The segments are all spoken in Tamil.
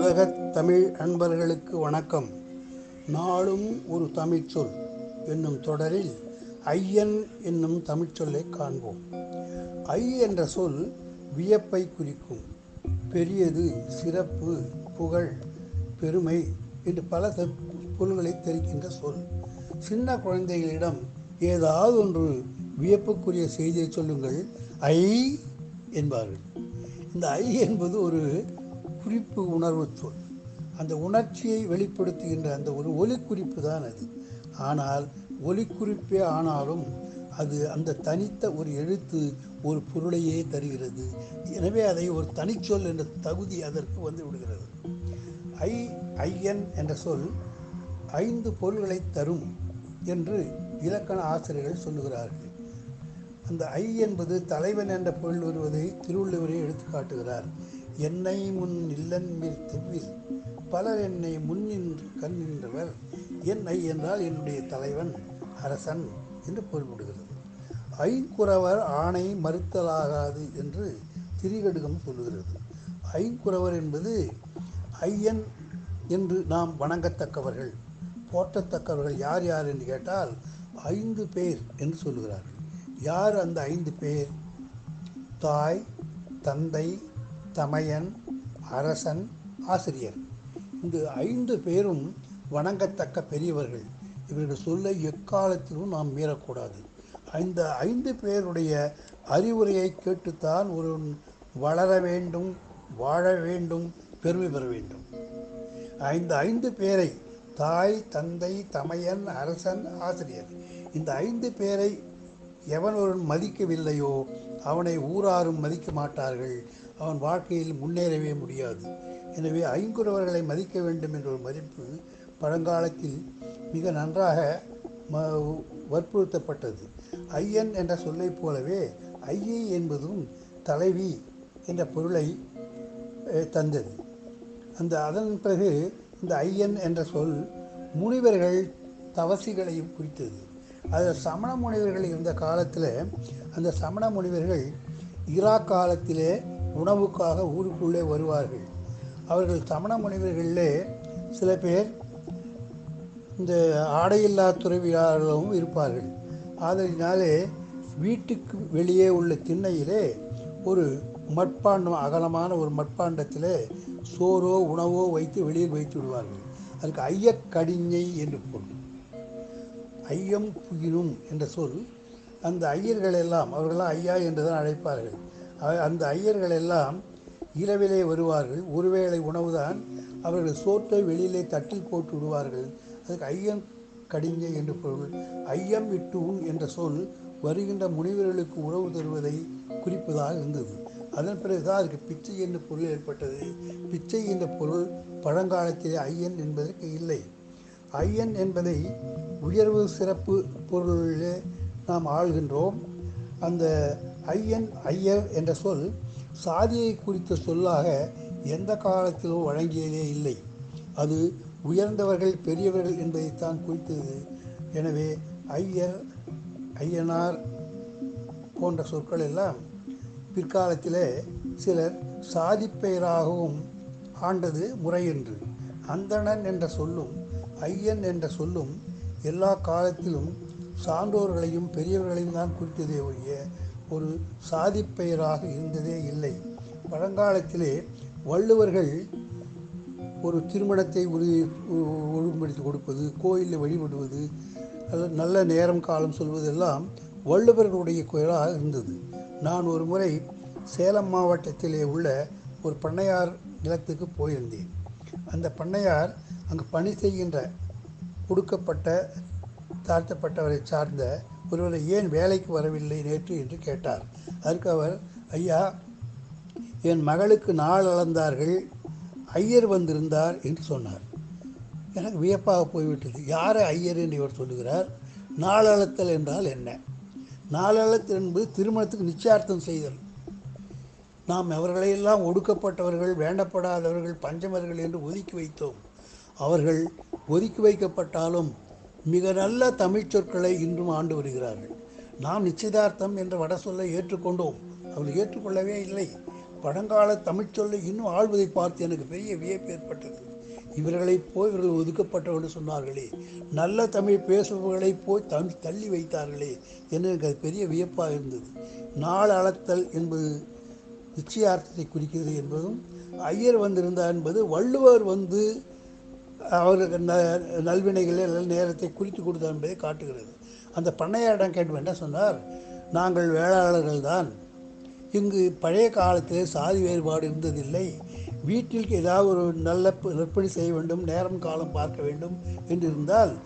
உலகத் தமிழ் அன்பர்களுக்கு வணக்கம். நாளும் ஒரு தமிழ்ச்சொல் என்னும் தொடரில் ஐயன் என்னும் தமிழ்ச்சொல்லை காண்போம். ஐ என்ற சொல் வியப்பை குறிக்கும். பெரியது சிறப்பு புகழ் பெருமை என்று பல பொருள்களை தெரிக்கின்ற சொல். சின்ன குழந்தைகளிடம் ஏதாவது ஒன்று வியப்புக்குரிய செய்தியை சொல்லுங்கள். ஐ என்பார்கள். இந்த ஐ என்பது ஒரு குறிப்பு உணர்வு சொல். அந்த உணர்ச்சியை வெளிப்படுத்துகின்ற அந்த ஒரு ஒலிக்குறிப்பு தான் அது. ஆனால் ஒலிக்குறிப்பே ஆனாலும் அது அந்த தனித்த ஒரு எழுத்து ஒரு பொருளையே தருகிறது. எனவே அதை ஒரு தனிச்சொல் என்ற தகுதி அதற்கு வந்து விடுகிறது. ஐ ஐயன் என்ற சொல் ஐந்து பொருள்களை தரும் என்று இலக்கண ஆசிரியர்கள் சொல்லுகிறார்கள். அந்த ஐ என்பது தலைவன் என்ற பொருள் வருவதை திருவள்ளுவரே எடுத்து காட்டுகிறார் என்னை முன் இல்லன் திவ்வில் பலர் என்னை முன்னின்று கண் நின்றவர். என் ஐ என்றால் என்னுடைய தலைவன் அரசன் என்று பொருள்படுகிறது. ஐங்குறவர் ஆணை மறுத்தலாகாது என்று திரிகடுகம் சொல்லுகிறது. ஐங்குறவர் என்பது ஐயன் என்று நாம் வணங்கத்தக்கவர்கள் போற்றத்தக்கவர்கள் யார் யார் என்று கேட்டால் ஐந்து பேர் என்று சொல்லுகிறார்கள். யார் அந்த ஐந்து பேர்? தாய் தந்தை தமையன் அரசன் ஆசிரியர். இந்த ஐந்து பேரும் வணங்கத்தக்க பெரியவர்கள். இவர்கள் சொல்ல எக்காலத்திலும் நாம் மீறக்கூடாது. இந்த ஐந்து பேருடைய அறிவுரையை கேட்டுத்தான் ஒருவன் வளர வேண்டும் வாழ வேண்டும் பெருமை பெற வேண்டும். இந்த ஐந்து பேரை தாய் தந்தை தமையன் அரசன் ஆசிரியர். இந்த ஐந்து பேரை எவன் ஒருவன் மதிக்கவில்லையோ அவனை ஊராரும் மதிக்க மாட்டார்கள். அவன் வாழ்க்கையில் முன்னேறவே முடியாது. எனவே ஐங்குறவர்களை மதிக்க வேண்டும் என்ற ஒரு மதிப்பு பழங்காலத்தில் மிக நன்றாக ம வற்புறுத்தப்பட்டது. ஐயன் என்ற சொல்லைப் போலவே ஐயை என்பதும் தலைவி என்ற பொருளை தந்தது. அந்த அதன் பிறகு இந்த ஐயன் என்ற சொல் முனிவர்கள் தவசிகளையும் குறித்தது. அது சமண முனிவர்கள் இருந்த காலத்தில் அந்த சமண முனிவர்கள் இரா காலத்திலே உணவுக்காக ஊருக்குள்ளே வருவார்கள். அவர்கள் சமண முனிவர்களிலே சில பேர் இந்த ஆடையில்லா துறவியாளர்களும் இருப்பார்கள். ஆதலினாலே வீட்டுக்கு வெளியே உள்ள திண்ணையிலே ஒரு மட்பாண்டம் அகலமான ஒரு மட்பாண்டத்தில் சோறோ உணவோ வைத்து வெளியில் வைத்து விடுவார்கள். அதுக்கு ஐயக்கடிஞை என்று பொருள். ஐயம் புகினும் என்ற சொல் அந்த ஐயர்கள் எல்லாம் அவர்களெல்லாம் ஐயா என்றுதான் அழைப்பார்கள். அந்த ஐயர்கள் எல்லாம் இரவிலே வருவார்கள். ஒருவேளை உணவுதான் அவர்கள் சோற்றை வெளியிலே தட்டில் போட்டு விடுவார்கள். அதுக்கு ஐயம் கடிஞ்ச என்று பொருள். ஐயம் இட்டு என்ற சொல் வருகின்ற முனிவர்களுக்கு உணவு தருவதை குறிப்பதாக இருந்தது. அதன் பிறகுதான் அதுக்கு பிச்சை என்ற பொருள் ஏற்பட்டது. பிச்சை என்ற பொருள் பழங்காலத்திலே ஐயன் என்பதற்கு இல்லை. ஐயன் என்பதை உயர்வு சிறப்பு பொருளிலே நாம் ஆள்கின்றோம். அந்த ஐயன் ஐயர் என்ற சொல் சாதியை குறித்த சொல்லாக எந்த காலத்திலும் வழங்கியதே இல்லை. அது உயர்ந்தவர்கள் பெரியவர்கள் என்பதைத்தான் குறித்தது. எனவே ஐயர் ஐயனார் போன்ற சொற்கள் எல்லாம் பிற்காலத்திலே சிலர் சாதிப்பெயராகவும் ஆண்டது முறையென்று. அந்தணன் என்ற சொல்லும் ஐயன் என்ற சொல்லும் எல்லா காலத்திலும் சான்றோர்களையும் பெரியவர்களையும் தான் குறித்ததே ஒழிய ஒரு சாதிப்பெயராக இருந்ததே இல்லை. பழங்காலத்திலே வள்ளுவர்கள் ஒரு திருமணத்தை உறுதி ஒழுங்குபடுத்தி கொடுப்பது கோயிலில் வழிபடுவது நல்ல நேரம் காலம் சொல்வதெல்லாம் வள்ளுவர்களுடைய குரலாக இருந்தது. நான் ஒரு முறை சேலம் மாவட்டத்திலே உள்ள ஒரு பண்ணையார் நிலத்துக்கு போயிருந்தேன். அந்த பண்ணையார் அங்கு பணி செய்கின்ற கொடுக்கப்பட்ட தாழ்த்தப்பட்டவரை சார்ந்த ஒருவரை ஏன் வேலைக்கு வரவில்லை நேற்று என்று கேட்டார். அதற்கு அவர் ஐயா என் மகளுக்கு நாள் அளந்தார்கள் ஐயர் வந்திருந்தார் என்று சொன்னார். எனக்கு வியப்பாக போய்விட்டது. யாரை ஐயர்? என்று இவர் சொல்லுகிறார். நாளளத்தல் என்றால் என்ன? நாளளத்தல் என்பது திருமணத்துக்கு நிச்சயார்த்தம் செய்தல். நாம் அவர்களையெல்லாம் ஒடுக்கப்பட்டவர்கள் வேண்டப்படாதவர்கள் பஞ்சமர்கள் என்று ஒதுக்கி வைத்தோம். அவர்கள் ஒதுக்கி வைக்கப்பட்டாலும் மிக நல்ல தமிழ் சொற்களை இன்றும் ஆண்டு வருகிறார்கள். நாம் நிச்சயதார்த்தம் என்ற வட சொல்லை ஏற்றுக்கொண்டோம். அவர்கள் ஏற்றுக்கொள்ளவே இல்லை. பழங்கால தமிழ் சொல்லை இன்னும் ஆழ்வதை பார்த்து எனக்கு பெரிய வியப்பு ஏற்பட்டது. இவர்களைப் போய் இவர்கள் ஒதுக்கப்பட்டவர்கள் சொன்னார்களே. நல்ல தமிழ் பேசுபவர்களைப் போய் தமிழ் தள்ளி வைத்தார்களே என்று எனக்கு அது பெரிய வியப்பாக இருந்தது. நாள் அளத்தல் என்பது நிச்சயார்த்தத்தை குறிக்கிறது என்பதும் ஐயர் வந்திருந்தார் என்பது வள்ளுவர் வந்து அவருக்கு ந நல்வினைகளில் எல்லாம் நேரத்தை குறித்து கொடுத்தார் என்பதை காட்டுகிறது. அந்த பண்ணையாரிடம் கேட்டு என்ன சொன்னார்? நாங்கள் வேளாளர்கள் தான். இங்கு பழைய காலத்தில் சாதி வேறுபாடு இருந்ததில்லை. வீட்டில் ஏதாவது ஒரு நல்ல விற்பனை நற்பணி செய்ய வேண்டும் நேரம் காலம் பார்க்க வேண்டும் என்று இருந்தால்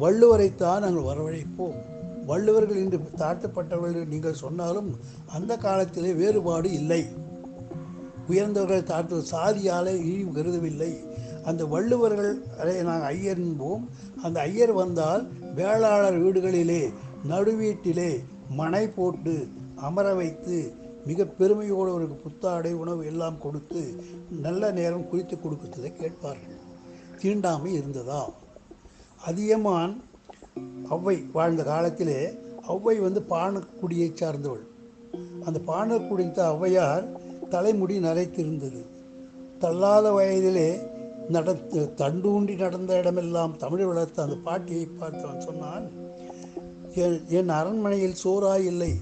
வள்ளுவரைத்தான் நாங்கள் வரவழைப்போம். வள்ளுவர்கள் இன்று தாழ்த்தப்பட்டவர்கள் நீங்கள் சொன்னாலும் அந்த காலத்திலே வேறுபாடு இல்லை. உயர்ந்தவர்கள் தாழ்த்து சாதியாலே இழிவு கருதவில்லை. அந்த வள்ளுவர்கள் அதை நாங்கள் ஐயர் என்போம் அந்த ஐயர் வந்தால் வேளாளர் வீடுகளிலே நடுவீட்டிலே மனை போட்டு அமர வைத்து மிக பெருமையோடு அவருக்கு புத்தாடை உணவு எல்லாம் கொடுத்து நல்ல நேரம் குறித்து கொடுக்கிறதை கேட்பார்கள். தீண்டாமை இருந்ததா அதியமான் ஔவை வாழ்ந்த காலத்திலே ஔவை வந்து பானக்குடியை சார்ந்தவள். அந்த பானக்குடித்த ஔவையார் தலைமுடி நரைத்திருந்தது. தள்ளாத வயதிலே நட தண்டூண்டி நடந்த இடமெல்லாம் தமிழ் வளர்த்த அந்த பாட்டியை பார்த்தவன் சொன்னான் என் என் அரண்மனையில் சோறாய் இல்லை.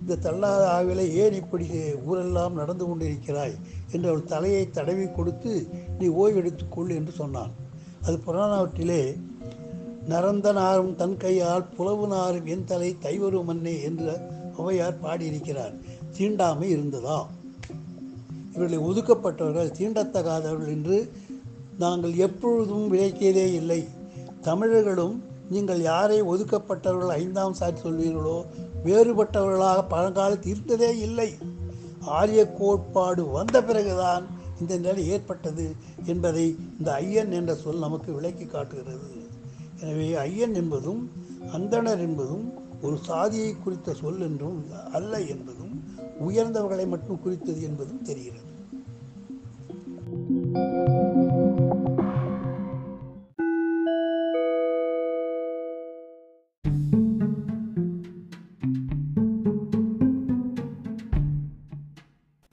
இந்த தள்ளாத ஆவிலை ஏன் இப்படி ஊரெல்லாம் நடந்து கொண்டிருக்கிறாய்? என்று அவள் தலையை தடவி கொடுத்து நீ ஓய்வெடுத்துக்கொள் என்று சொன்னான். அது புராணவற்றிலே நரந்த நாரும் தன் கையால் புலவு நாரும் என் தலை தைவரும் மன்னே என்று ஔவையார் பாடியிருக்கிறார். தீண்டாமை இருந்ததா இவர்களை ஒதுக்கப்பட்டவர்கள் தீண்டத்தகாதவர்கள் என்று நாங்கள் எப்பொழுதும் விளைத்ததே இல்லை. தமிழர்களும் நீங்கள் யாரை ஒதுக்கப்பட்டவர்கள் ஐந்தாம் சாட்சி சொல்வீர்களோ வேறுபட்டவர்களாக பழங்காலத்தில் இருந்ததே இல்லை. ஆரிய கோட்பாடு வந்த பிறகுதான் இந்த நிலை ஏற்பட்டது என்பதை இந்த ஐயன் என்ற சொல் நமக்கு விளக்கி காட்டுகிறது. எனவே ஐயன் என்பதும் அந்தணர் என்பதும் ஒரு சாதியை குறித்த சொல் என்றும் அல்ல என்பதும் உயர்ந்தவர்களை மட்டும் குறித்தது என்பதும் தெரிகிறது.